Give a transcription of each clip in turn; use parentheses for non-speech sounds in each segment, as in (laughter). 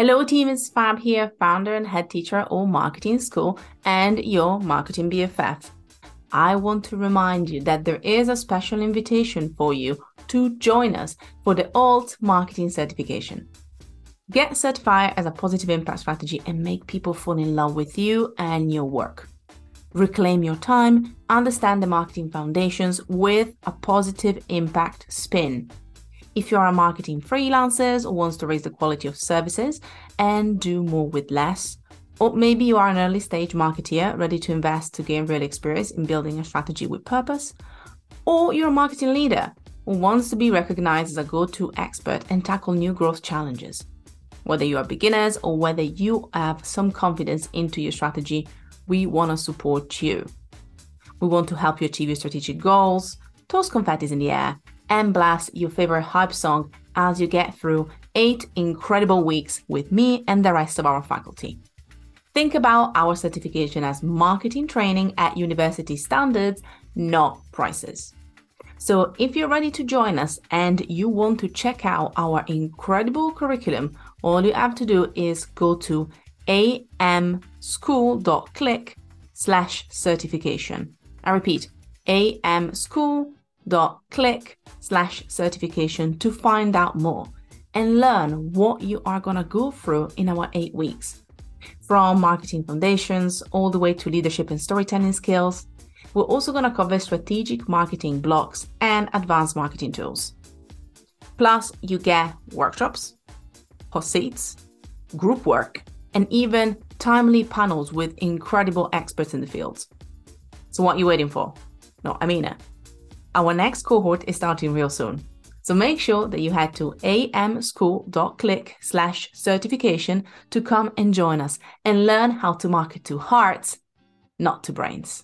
Hello, team. It's Fab here, founder and head teacher at Alt Marketing School and your marketing BFF. I want to remind you that there is a special invitation for you to join us for the Alt Marketing Certification. Get certified as a positive impact strategy and make people fall in love with you and your work. Reclaim your time, understand the marketing foundations with a positive impact spin. If you are a marketing freelancer or wants to raise the quality of services and do more with less, or maybe you are an early stage marketeer ready to invest to gain real experience in building a strategy with purpose, or you're a marketing leader who wants to be recognized as a go to expert and tackle new growth challenges. Whether you are beginners or whether you have some confidence into your strategy, we want to support you. We want to help you achieve your strategic goals, toss confetti in the air, and blast your favorite hype song as you get through eight incredible weeks with me and the rest of our faculty. Think about our certification as marketing training at university standards, not prices. So, if you're ready to join us and you want to check out our incredible curriculum, all you have to do is go to amschool.click slash certification. I repeat, amschool.click slash certification to find out more and learn what you are going to go through in our eight weeks. From marketing foundations all the way to leadership and storytelling skills, we're also going to cover strategic marketing blocks and advanced marketing tools. Plus, you get workshops, hot seats, group work, and even timely panels with incredible experts in the field. So, what are you waiting for? No, I mean it. Our next cohort is starting real soon. So make sure that you head to amschool.click slash certification to come and join us and learn how to market to hearts, not to brains.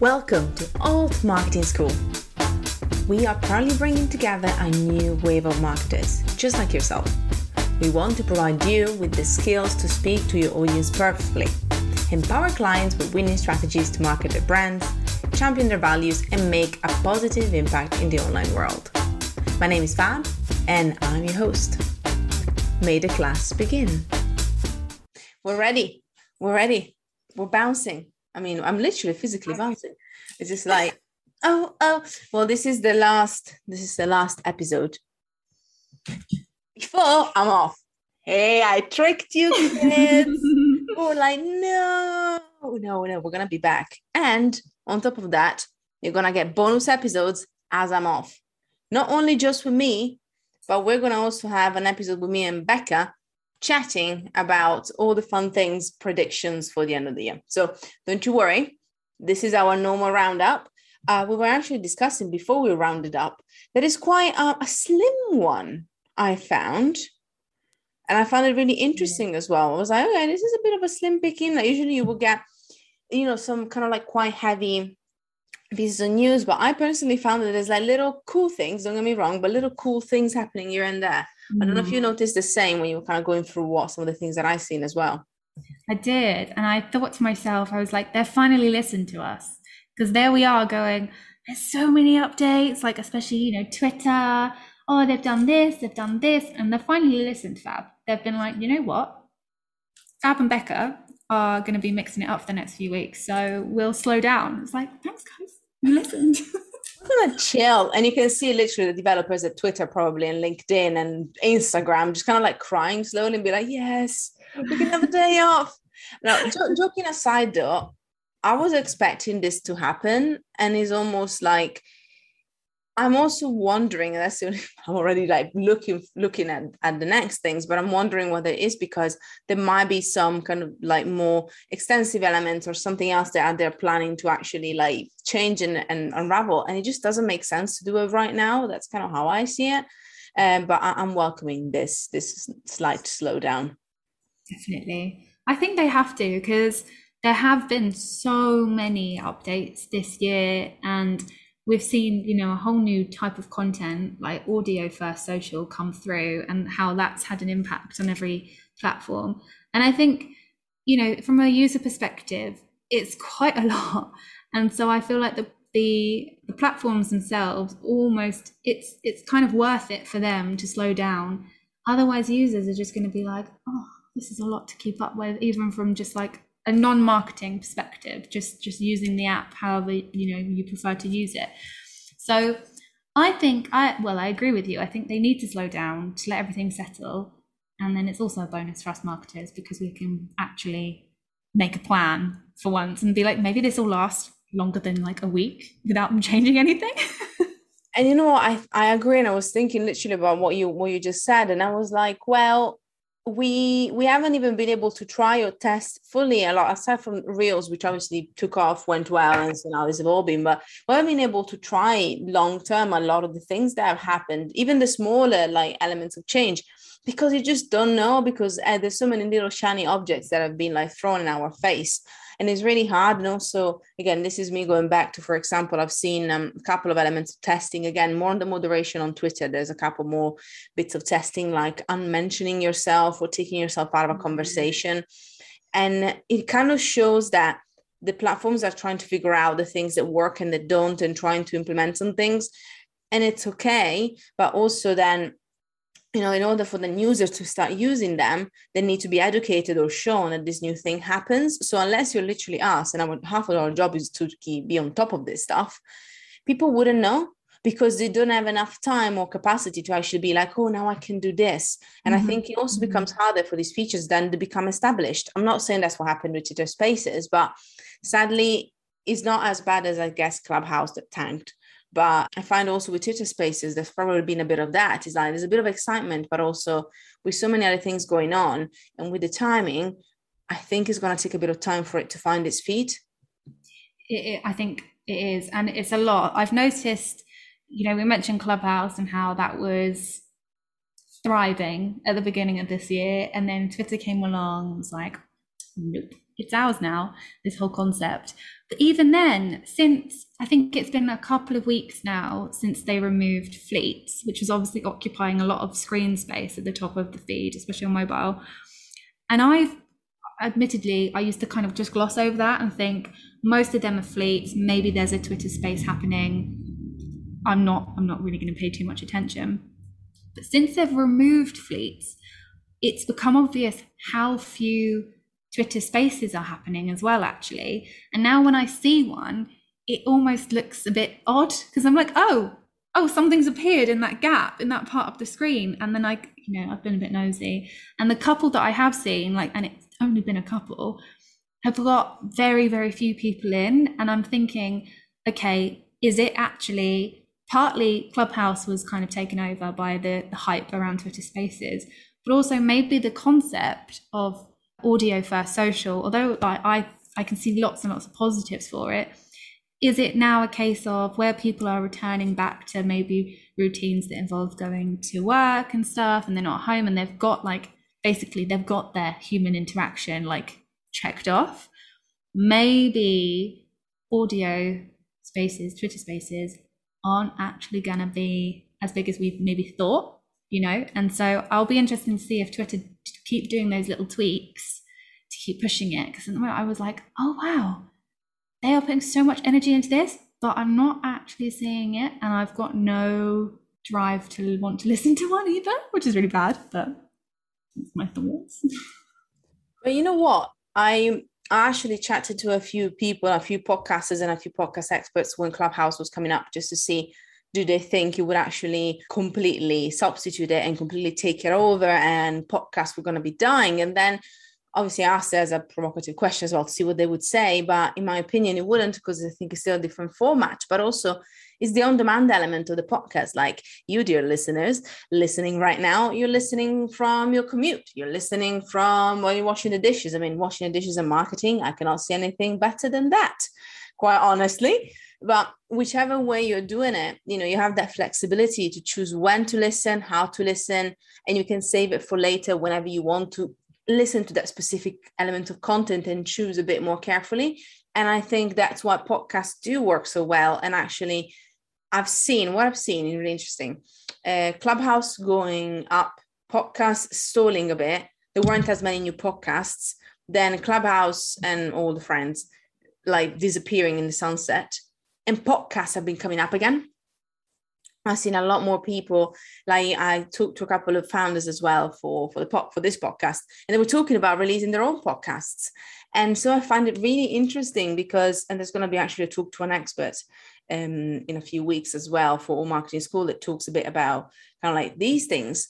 Welcome to Alt Marketing School. We are proudly bringing together a new wave of marketers, just like yourself. We want to provide you with the skills to speak to your audience perfectly empower clients with winning strategies to market their brands, champion their values, and make a positive impact in the online world. My name is Fab, and I'm your host. May the class begin. We're ready. We're ready. We're bouncing. I mean, I'm literally physically bouncing. It's just like, oh, oh. Well, this is the last. This is the last episode. Before I'm off. Hey, I tricked you kids. (laughs) oh, like, no, no, no, we're going to be back. And on top of that, you're going to get bonus episodes as I'm off. Not only just with me, but we're going to also have an episode with me and Becca chatting about all the fun things, predictions for the end of the year. So don't you worry. This is our normal roundup. Uh, we were actually discussing before we rounded up that is quite uh, a slim one, I found and I found it really interesting as well. I was like, okay, this is a bit of a slim picking. Like usually you will get, you know, some kind of like quite heavy pieces of news, but I personally found that there's like little cool things. Don't get me wrong, but little cool things happening here and there. Mm. I don't know if you mm. noticed the same when you were kind of going through what some of the things that I've seen as well. I did, and I thought to myself, I was like, they're finally listened to us because there we are going. There's so many updates, like especially you know Twitter. Oh, they've done this, they've done this, and they've finally listened, Fab they've been like, you know what? Fab and Becca are going to be mixing it up for the next few weeks. So we'll slow down. It's like, thanks, guys. You listened. (laughs) kind of chill. And you can see literally the developers at Twitter, probably, and LinkedIn and Instagram, just kind of like crying slowly and be like, yes, we can have a day off. Now, joking aside, though, I was expecting this to happen. And it's almost like, I'm also wondering, that's the only, (laughs) I'm already like looking looking at, at the next things, but I'm wondering whether it is because there might be some kind of like more extensive elements or something else that they're planning to actually like change and, and unravel. And it just doesn't make sense to do it right now. That's kind of how I see it. Um, but I, I'm welcoming this this slight slowdown. Definitely. I think they have to because there have been so many updates this year and we've seen you know a whole new type of content like audio first social come through and how that's had an impact on every platform and i think you know from a user perspective it's quite a (laughs) lot and so i feel like the the the platforms themselves almost it's it's kind of worth it for them to slow down. Otherwise, users are just going to be like, oh, this is a lot to keep up with, even from just like a non-marketing perspective, just just using the app however you know you prefer to use it. So I think I well, I agree with you. I think they need to slow down to let everything settle. And then it's also a bonus for us marketers because we can actually make a plan for once and be like, maybe this will last longer than like a week without them changing anything. (laughs) and you know what? I I agree. And I was thinking literally about what you what you just said. And I was like, well, we we haven't even been able to try or test fully a lot aside from reels which obviously took off went well and so now it's evolving but we haven't been able to try long term a lot of the things that have happened even the smaller like elements of change because you just don't know because uh, there's so many little shiny objects that have been like thrown in our face and it's really hard. And also again this is me going back to for example i've seen um, a couple of elements of testing. Again more on the moderation on twitter. There's a couple more bits of testing like unmentioning yourself or taking yourself out of a mm-hmm. conversation. And it kind of shows that the platforms are trying to figure out the things that work and that don't and trying to implement some things. And it's okay but also then you know, in order for the users to start using them, they need to be educated or shown that this new thing happens. So unless you're literally us, and our, half of our job is to keep, be on top of this stuff, people wouldn't know because they don't have enough time or capacity to actually be like, oh, now I can do this. And mm-hmm. I think it also mm-hmm. becomes harder for these features then to become established. I'm not saying that's what happened with Twitter Spaces, but sadly, it's not as bad as I guess Clubhouse that tanked. But I find also with Twitter spaces, there's probably been a bit of that. It's like there's a bit of excitement, but also with so many other things going on and with the timing, I think it's going to take a bit of time for it to find its feet. It, it, I think it is. And it's a lot. I've noticed, you know, we mentioned Clubhouse and how that was thriving at the beginning of this year. And then Twitter came along and was like, nope, it's ours now, this whole concept. Even then, since I think it's been a couple of weeks now since they removed fleets, which was obviously occupying a lot of screen space at the top of the feed, especially on mobile. And I've admittedly, I used to kind of just gloss over that and think most of them are fleets. Maybe there's a Twitter space happening. I'm not. I'm not really going to pay too much attention. But since they've removed fleets, it's become obvious how few Twitter spaces are happening as well, actually. And now when I see one, it almost looks a bit odd because I'm like, oh, oh, something's appeared in that gap in that part of the screen. And then I, you know, I've been a bit nosy. And the couple that I have seen, like, and it's only been a couple, have got very, very few people in. And I'm thinking, okay, is it actually partly Clubhouse was kind of taken over by the, the hype around Twitter spaces, but also maybe the concept of audio first social, although like I, I can see lots and lots of positives for it, is it now a case of where people are returning back to maybe routines that involve going to work and stuff and they're not home and they've got like basically they've got their human interaction like checked off? Maybe audio spaces twitter spaces aren't actually going to be as big as we maybe thought you know? And so i'll be interested to see if twitter keep doing those little tweaks keep pushing it because I was like, oh wow, they are putting so much energy into this, but I'm not actually seeing it, and I've got no drive to want to (laughs) listen to one either, which is really bad. But that's my thoughts. But you know what? I I actually chatted to a few people, a few podcasters, and a few podcast experts when Clubhouse was coming up, just to see do they think it would actually completely substitute it and completely take it over and podcasts were going to be dying and then obviously asked as a provocative question as well to see what they would say but in my opinion it wouldn't because i think it's still a different format but also it's the on-demand element of the podcast. Like you dear listeners listening right now you're listening from your commute. You're listening from while you're washing the dishes. I mean washing the dishes and marketing i cannot see anything better than that quite honestly. But whichever way you're doing it you know you have that flexibility to choose when to listen how to listen and you can save it for later whenever you want to listen to that specific element of content and choose a bit more carefully. And i think that's why podcasts do work so well. And actually i've seen what i've seen is really interesting. Uh, clubhouse going up podcasts stalling a bit. There weren't as many new podcasts. Then clubhouse and all the friends like disappearing in the sunset. And podcasts have been coming up again. I've seen a lot more people. Like I talked to a couple of founders as well for for the pop for this podcast, and they were talking about releasing their own podcasts. And so I find it really interesting because, and there's going to be actually a talk to an expert um, in a few weeks as well for Alt Marketing School that talks a bit about kind of like these things.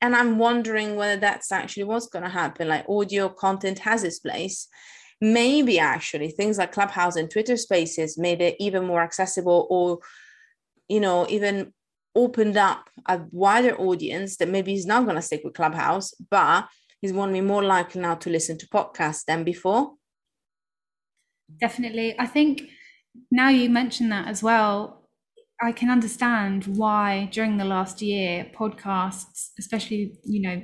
And I'm wondering whether that's actually what's going to happen. Like audio content has its place. Maybe actually things like Clubhouse and Twitter Spaces made it even more accessible, or you know, even opened up a wider audience that maybe is not going to stick with Clubhouse, but he's going to be more likely now to listen to podcasts than before. Definitely. I think now you mention that as well, I can understand why during the last year, podcasts, especially, you know,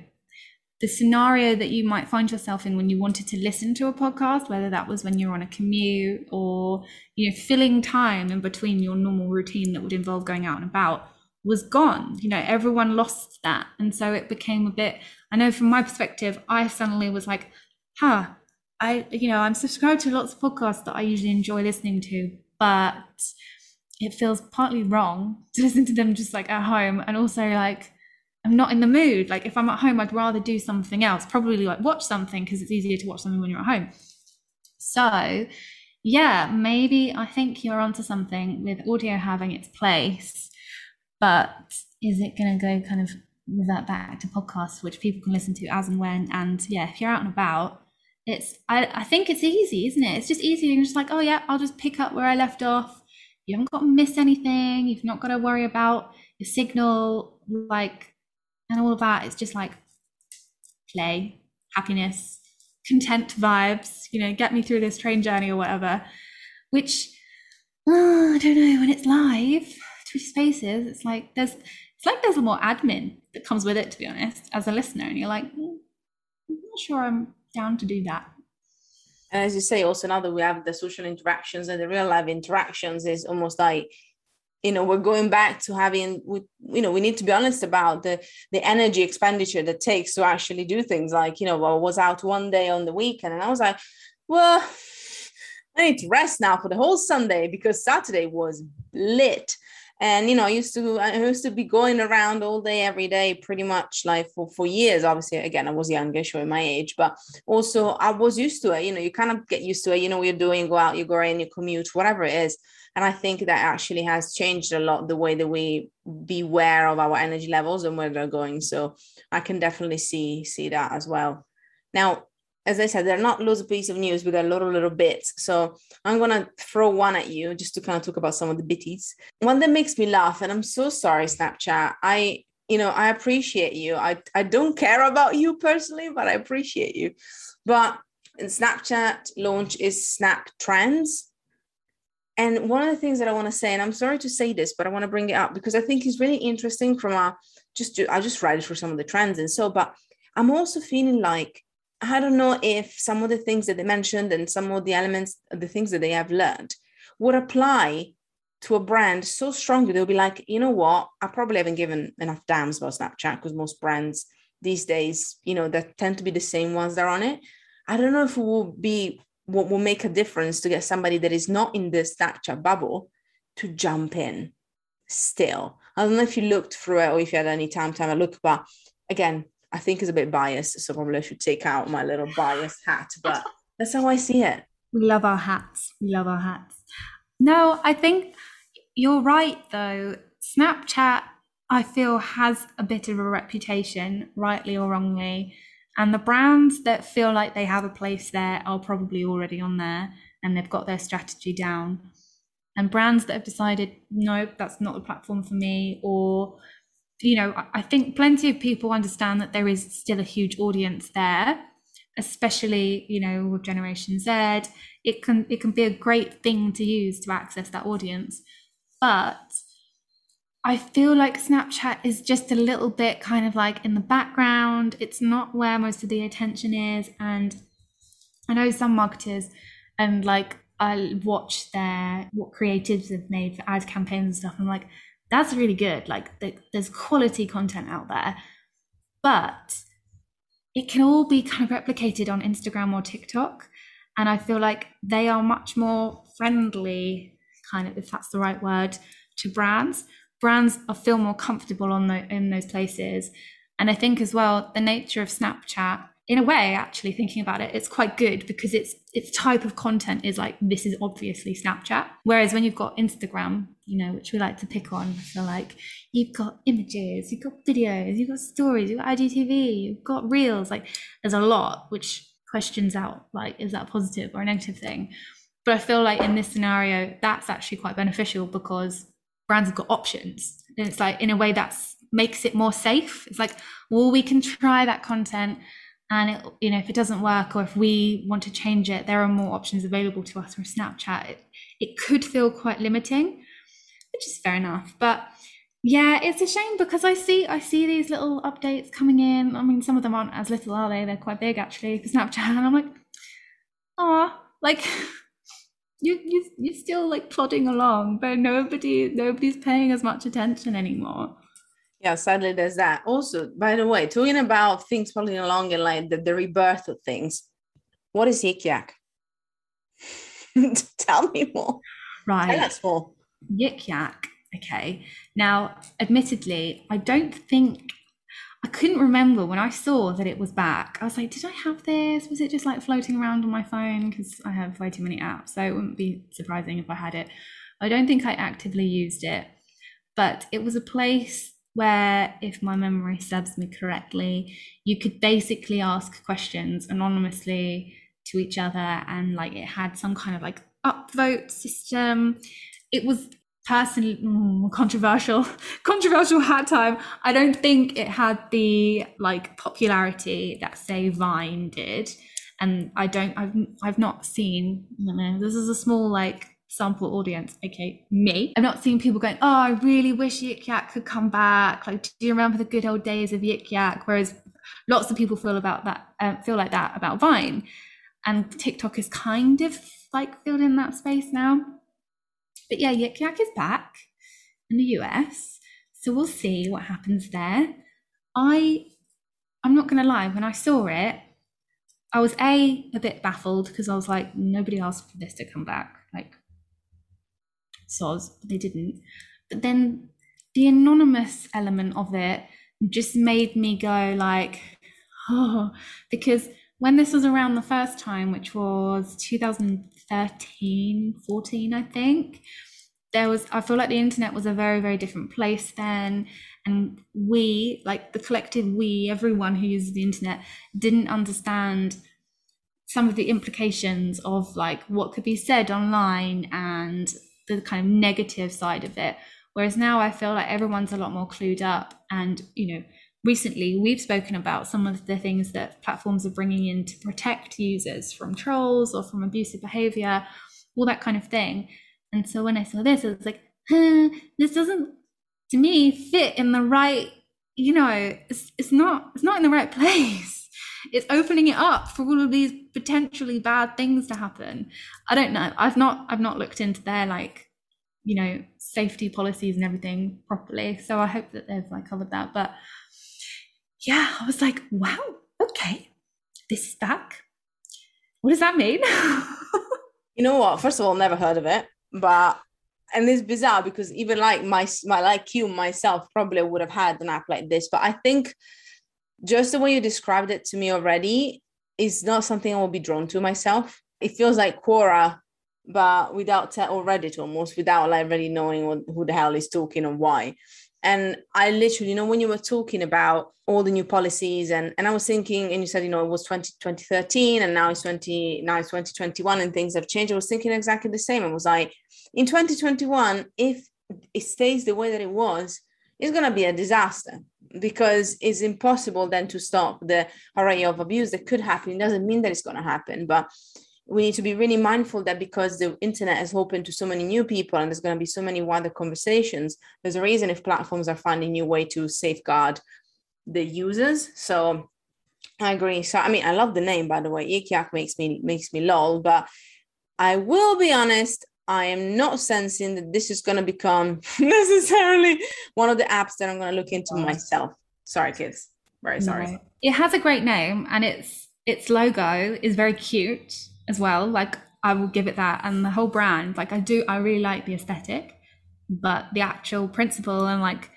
the scenario that you might find yourself in when you wanted to listen to a podcast, whether that was when you're on a commute or, you know, filling time in between your normal routine that would involve going out and about was gone. You know, everyone lost that. And so it became a bit, I know from my perspective, I suddenly was like, huh, I, you know, I'm subscribed to lots of podcasts that I usually enjoy listening to, but it feels partly wrong (laughs) to listen to them just like at home. And also like, I'm not in the mood. Like if I'm at home, I'd rather do something else, probably like watch something because it's easier to watch something when you're at home. So yeah, maybe I think you're onto something with audio having its place but is it going to go kind of revert back to podcasts which people can listen to as and when? And yeah if you're out and about it's I, I think it's easy isn't it? It's just easy you're just like oh yeah i'll just pick up where i left off. You haven't got to miss anything. You've not got to worry about your signal like and all of that it's just like play happiness content vibes you know get me through this train journey or whatever which oh, (sighs) i don't know when it's live Twitter Spaces, it's like there's it's like there's a more admin that comes with it, to be honest, as a listener, and you're like, mm, I'm not sure I'm down to do that. And as you say, also now that we have the social interactions and the real life interactions, is almost like you know we're going back to having we, you know we need to be honest about the the energy expenditure that takes to actually do things like you know well, I was out one day on the weekend and I was like well I need to rest now for the whole Sunday because Saturday was lit. And you know i used to i used to be going around all day every day pretty much like for for years. Obviously again i was younger showing my age but also i was used to it. You know you kind of get used to it. You know what you're doing go out you go in you commute whatever it is and i think that actually has changed a lot the way that we beware of our energy levels and where they're going so i can definitely see see that as well now as I said, there are not loads of pieces of news, but a lot of little bits. So I'm gonna throw one at you just to kind of talk about some of the bitties. One that makes me laugh, and I'm so sorry, Snapchat. I, you know, I appreciate you. I I don't care about you personally, but I appreciate you. But in Snapchat launch is Snap Trends. And one of the things that I want to say, and I'm sorry to say this, but I want to bring it up because I think it's really interesting from a just to, I just write it for some of the trends and so, but I'm also feeling like I don't know if some of the things that they mentioned and some of the elements, the things that they have learned would apply to a brand so strongly. They'll be like, you know what? I probably haven't given enough damns about Snapchat because most brands these days, you know, that tend to be the same ones that are on it. I don't know if it will be what will make a difference to get somebody that is not in the Snapchat bubble to jump in still. I don't know if you looked through it or if you had any time to have a look, but again, I think it's a bit biased. So probably I should take out my little bias hat, but (laughs) that's how I see it. We love our hats. We love our hats. No, I think you're right though. Snapchat, I feel, has a bit of a reputation, rightly or wrongly. And the brands that feel like they have a place there are probably already on there and they've got their strategy down. And brands that have decided, nope, that's not the platform for me, or you know, I think plenty of people understand that there is still a huge audience there, especially, you know, with Generation Z. It can it can be a great thing to use to access that audience. But I feel like Snapchat is just a little bit kind of like in the background. It's not where most of the attention is. And I know some marketers and like I watch their what creatives have made for ad campaigns and stuff. I'm like, that's really good. Like the, there's quality content out there, but it can all be kind of replicated on Instagram or TikTok. And I feel like they are much more friendly kind of if that's the right word to brands brands feel more comfortable on the, in those places. And i think as well the nature of snapchat in a way actually thinking about it it's quite good because it's its type of content is like this is obviously snapchat. Whereas when you've got instagram you know which we like to pick on I feel like you've got images you've got videos you've got stories you've got igtv you've got reels like there's a lot which questions out like is that a positive or a negative thing? But i feel like in this scenario that's actually quite beneficial because brands have got options. And it's like in a way that's makes it more safe. It's like well we can try that content and it, you know if it doesn't work or if we want to change it there are more options available to us from snapchat. It, it could feel quite limiting which is fair enough. But yeah it's a shame because i see i see these little updates coming in. I mean some of them aren't as little are they? They're quite big actually for snapchat. (laughs) And i'm like oh like (laughs) you you you're still like plodding along but nobody nobody's paying as much attention anymore yeah, sadly, there's that. Also, by the way, talking about things following along and like the, the rebirth of things, what is Yik Yak? (laughs) Tell me more. Right. Tell us more. Yik Yak. Okay. Now, admittedly, I don't think I couldn't remember when I saw that it was back. I was like, did I have this? Was it just like floating around on my phone? Because I have way too many apps. So it wouldn't be surprising if I had it. I don't think I actively used it, but it was a place where, if my memory serves me correctly, you could basically ask questions anonymously to each other, and like it had some kind of like upvote system. It was personally mm, controversial (laughs) controversial hat time i don't think it had the like popularity that say vine did and i don't i've i've not seen know, this is a small like sample audience, okay, me. I've not seen people going, oh, I really wish Yik Yak could come back. Like, do you remember the good old days of Yik Yak? Whereas lots of people feel about that, um, feel like that about Vine, and TikTok is kind of like filled in that space now. But yeah, Yik Yak is back in the US, so we'll see what happens there. I, I'm not gonna lie, when I saw it, I was a a bit baffled because I was like, nobody asked for this to come back. Like, soz, they didn't. But then the anonymous element of it just made me go like, oh, (sighs) because when this was around the first time, which was 2013, 14, I think, there was, I feel like the internet was a very, very different place then. And we, like the collective we, everyone who uses the internet, didn't understand some of the implications of like what could be said online and the kind of negative side of it. Whereas now I feel like everyone's a lot more clued up. And, you know, recently we've spoken about some of the things that platforms are bringing in to protect users from trolls or from abusive behavior, all that kind of thing. And so when I saw this, I was like, huh, this doesn't, to me, fit in the right, you know, it's, it's not, it's not in the right (laughs) place. It's opening it up for all of these potentially bad things to happen. I don't know. I've not i've not looked into their like you know safety policies and everything properly. So i hope that they've like covered that. But yeah i was like wow okay this is back what does that mean (laughs) you know what first of all never heard of it but and it's bizarre because even like my my like you myself probably would have had an app like this but i think just the way you described it to me already is not something I will be drawn to myself. It feels like Quora, but without te- or Reddit almost, without like really knowing what, who the hell is talking and why. And I literally, you know, when you were talking about all the new policies and and I was thinking, and you said, you know, it was 20, 2013 and now it's 20, now it's 2021 and things have changed. I was thinking exactly the same. I was like, in 2021, if it stays the way that it was, it's gonna be a disaster because it's impossible then to stop the array of abuse that could happen. It doesn't mean that it's going to happen, but we need to be really mindful that because the internet is open to so many new people and there's going to be so many wider conversations, there's a reason if platforms are finding new way to safeguard the users. So I agree. So I mean, I love the name by the way. Yik Yak makes me makes me lol, but I will be honest. I am not sensing that this is going to become (laughs) necessarily one of the apps that I'm going to look into myself. Sorry, kids. Very sorry. No. It has a great name and its its logo is very cute as well. Like I will give it that. And the whole brand, like I do, I really like the aesthetic, but the actual principle and like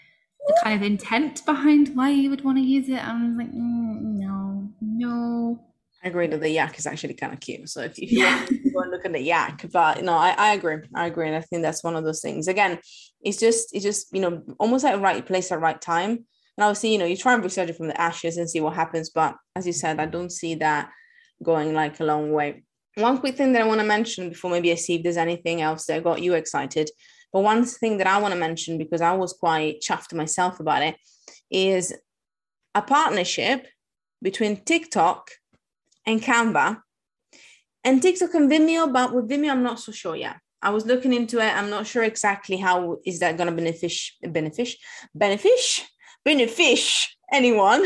the kind of intent behind why you would want to use it, I'm like, mm, no, no. I agree that the yak is actually kind of cute. So if, if you yeah. want (laughs) to go and look at the yak, but no, I, I agree. I agree. And I think that's one of those things. Again, it's just, it's just, you know, almost like right place at right time. And obviously, you know, you try and research it from the ashes and see what happens. But as you said, I don't see that going like a long way. One quick thing that I want to mention before maybe I see if there's anything else that got you excited. But one thing that I want to mention because I was quite chuffed myself about it is a partnership between TikTok and Canva and TikTok and Vimeo. But with Vimeo, I'm not so sure yet. I was looking into it. I'm not sure exactly how is that going to benefit, benefit, benefit, benefit anyone.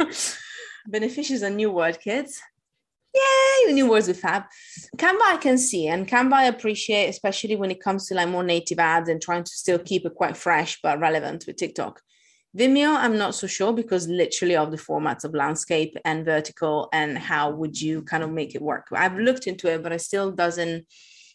(laughs) benefic is a new word, kids new words with Fab. Canva I can see, and Canva I appreciate, especially when it comes to like more native ads and trying to still keep it quite fresh but relevant with TikTok. Vimeo, I'm not so sure because literally of the formats of landscape and vertical and how would you kind of make it work. I've looked into it, but it still doesn't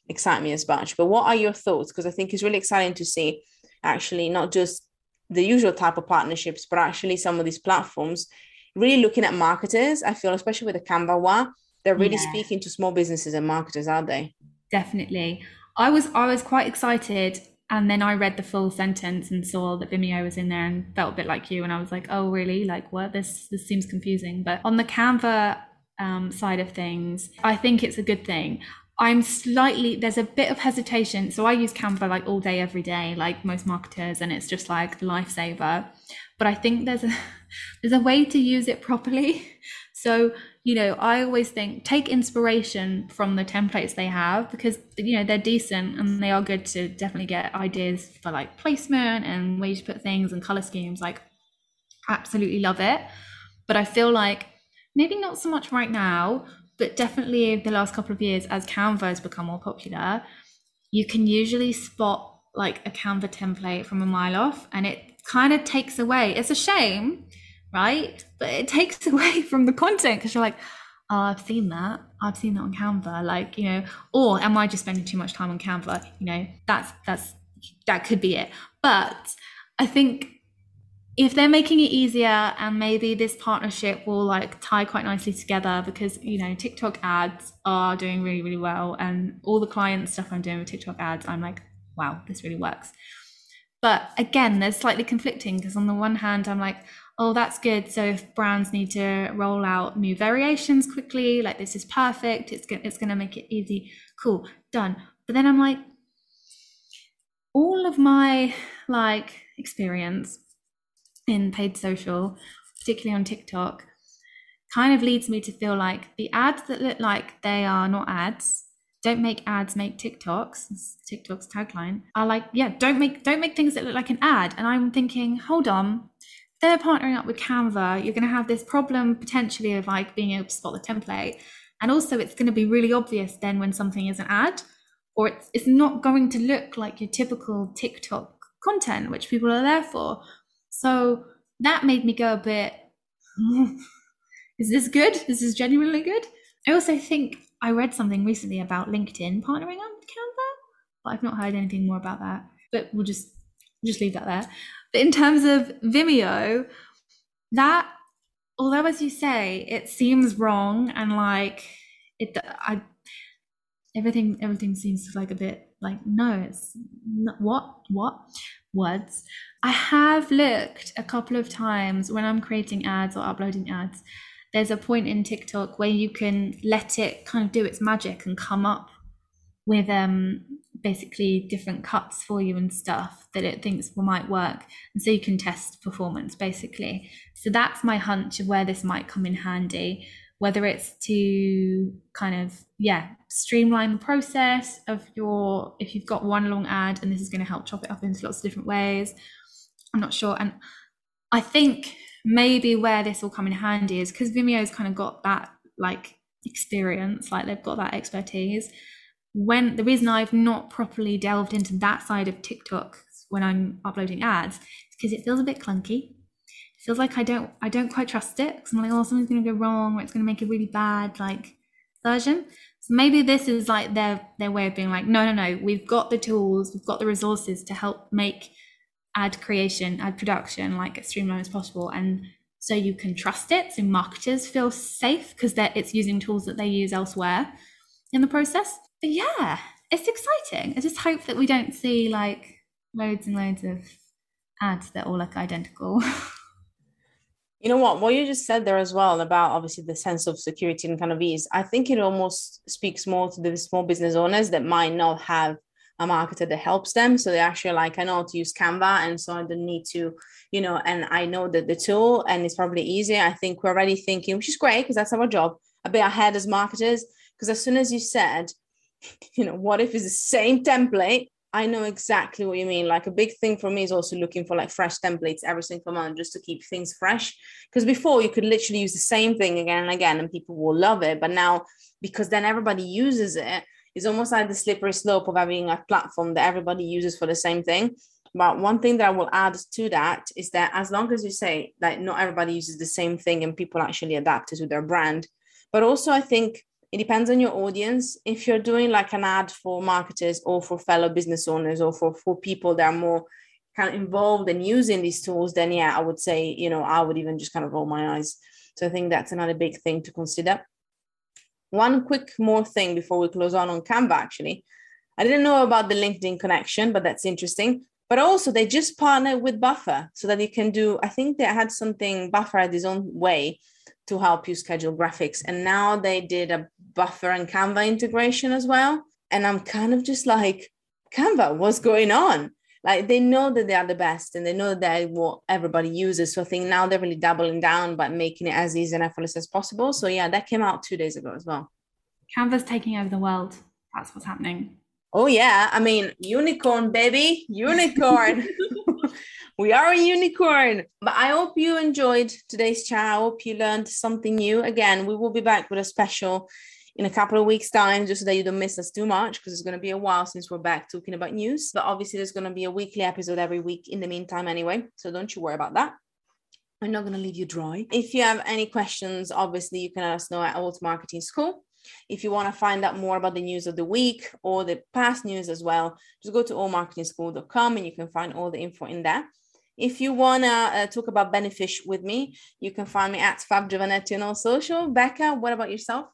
excite me as much. But what are your thoughts? Because I think it's really exciting to see actually not just the usual type of partnerships, but actually some of these platforms really looking at marketers. I feel, especially with the Canva one, they're really yeah. speaking to small businesses and marketers, aren't they? Definitely. I was I was quite excited and then I read the full sentence and saw that Vimeo was in there and felt a bit like you and I was like, oh really? Like what? This this seems confusing. But on the Canva um, side of things, I think it's a good thing. I'm slightly there's a bit of hesitation. So I use Canva like all day, every day, like most marketers, and it's just like lifesaver. But I think there's a (laughs) there's a way to use it properly. (laughs) So you know, I always think take inspiration from the templates they have because you know they're decent and they are good to definitely get ideas for like placement and ways to put things and color schemes. Like, absolutely love it. But I feel like maybe not so much right now, but definitely the last couple of years as Canva has become more popular, you can usually spot like a Canva template from a mile off and it kind of takes away. It's a shame right? But it takes (laughs) away from the content because you're like, oh, I've seen that. I've seen that on Canva. Like, you know, or am I just spending too much time on Canva? You know, that's that's that could be it. But I think if they're making it easier and maybe this partnership will like tie quite nicely together because you know TikTok ads are doing really really well and all the client stuff I'm doing with TikTok ads I'm like wow this really works but again there's slightly conflicting because on the one hand I'm like oh, that's good. So if brands need to roll out new variations quickly, like this is perfect, it's it's going to make it easy. Cool, done. But then I'm like, all of my like experience in paid social, particularly on TikTok, kind of leads me to feel like the ads that look like they are not ads don't make ads make tiktoks tiktok's tagline are like yeah don't make don't make things that look like an ad and i'm thinking hold on they're partnering up with Canva, you're going to have this problem potentially of like being able to spot the template. And also, it's going to be really obvious then when something is an ad, or it's, it's not going to look like your typical TikTok content, which people are there for. So that made me go a bit, (laughs) is this good? Is This is genuinely good. I also think I read something recently about LinkedIn partnering up with Canva, but I've not heard anything more about that. But we'll just just leave that there. But in terms of Vimeo, that although as you say, it seems wrong and like it I everything everything seems like a bit like no it's not, what what words i have looked a couple of times when i'm creating ads or uploading ads there's a point in tiktok where you can let it kind of do its magic and come up with um basically different cuts for you and stuff that it thinks might work. And so you can test performance basically. So that's my hunch of where this might come in handy whether it's to kind of yeah streamline the process of your if you've got one long ad and this is going to help chop it up into lots of different ways. I'm not sure. And i think maybe where this will come in handy is because vimeo's kind of got that like experience like they've got that expertise when the reason I've not properly delved into that side of TikTok when I'm uploading ads is because it feels a bit clunky. It feels like I don't I don't quite trust it because I'm like, oh, something's gonna go wrong or it's gonna make a really bad. Like version. So maybe this is like their their way of being like, no, no, no, we've got the tools, we've got the resources to help make ad creation, ad production like as streamlined as possible, and so you can trust it. So marketers feel safe because it's using tools that they use elsewhere in the process. But yeah, it's exciting. I just hope that we don't see like loads and loads of ads that all look identical. (laughs) You know what? What you just said there as well about obviously the sense of security and kind of ease. I think it almost speaks more to the small business owners that might not have a marketer that helps them. So they actually like, I know how to use Canva, and so I don't need to, you know, and I know that the tool and it's probably easier. I think we're already thinking, which is great because that's our job, a bit ahead as marketers. Because as soon as you said, (laughs) you know, what if it's the same template I know exactly what you mean. Like a big thing for me is also looking for like fresh templates every single month just to keep things fresh. Because before you could literally use the same thing again and again and people will love it. But now, because then everybody uses it, it's almost like the slippery slope of having a platform that everybody uses for the same thing. But one thing that I will add to that is that as long as you say that not everybody uses the same thing and people actually adapt it to their brand, but also I think it depends on your audience. If you're doing like an ad for marketers or for fellow business owners or for, for people that are more kind of involved in using these tools then yeah i would say you know i would even just kind of roll my eyes. So i think that's another big thing to consider one quick more thing before we close on on canva actually i didn't know about the linkedin connection but that's interesting but also they just partnered with buffer so that you can do i think they had something buffer had his own way to help you schedule graphics. And now they did a Buffer and Canva integration as well. And I'm kind of just like, Canva, what's going on? Like they know that they are the best and they know that what everybody uses. So I think now they're really doubling down by making it as easy and effortless as possible. So yeah, that came out two days ago as well. Canva's taking over the world. That's what's happening. Oh yeah. I mean, unicorn, baby. Unicorn. (laughs) we are a unicorn. But I hope you enjoyed today's chat. I hope you learned something new. Again, we will be back with a special in a couple of weeks' time, just so that you don't miss us too much, because it's going to be a while since we're back talking about news. But obviously, there's going to be a weekly episode every week in the meantime, anyway. So don't you worry about that. I'm not going to leave you dry. If you have any questions, obviously, you can let us know at Alt Marketing School. If you want to find out more about the news of the week or the past news as well, just go to altmarketingschool.com and you can find all the info in there. If you want to uh, talk about Benefish with me, you can find me at Fab Giovanetti on all social. Becca, what about yourself?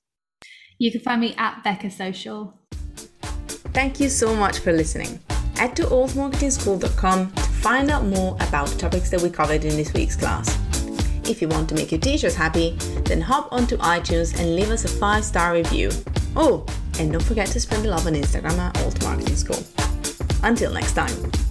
You can find me at Becca Social. Thank you so much for listening. Head to altmarketingschool.com to find out more about topics that we covered in this week's class. If you want to make your teachers happy, then hop onto iTunes and leave us a five star review. Oh, and don't forget to spread the love on Instagram at Alt Marketing School. Until next time.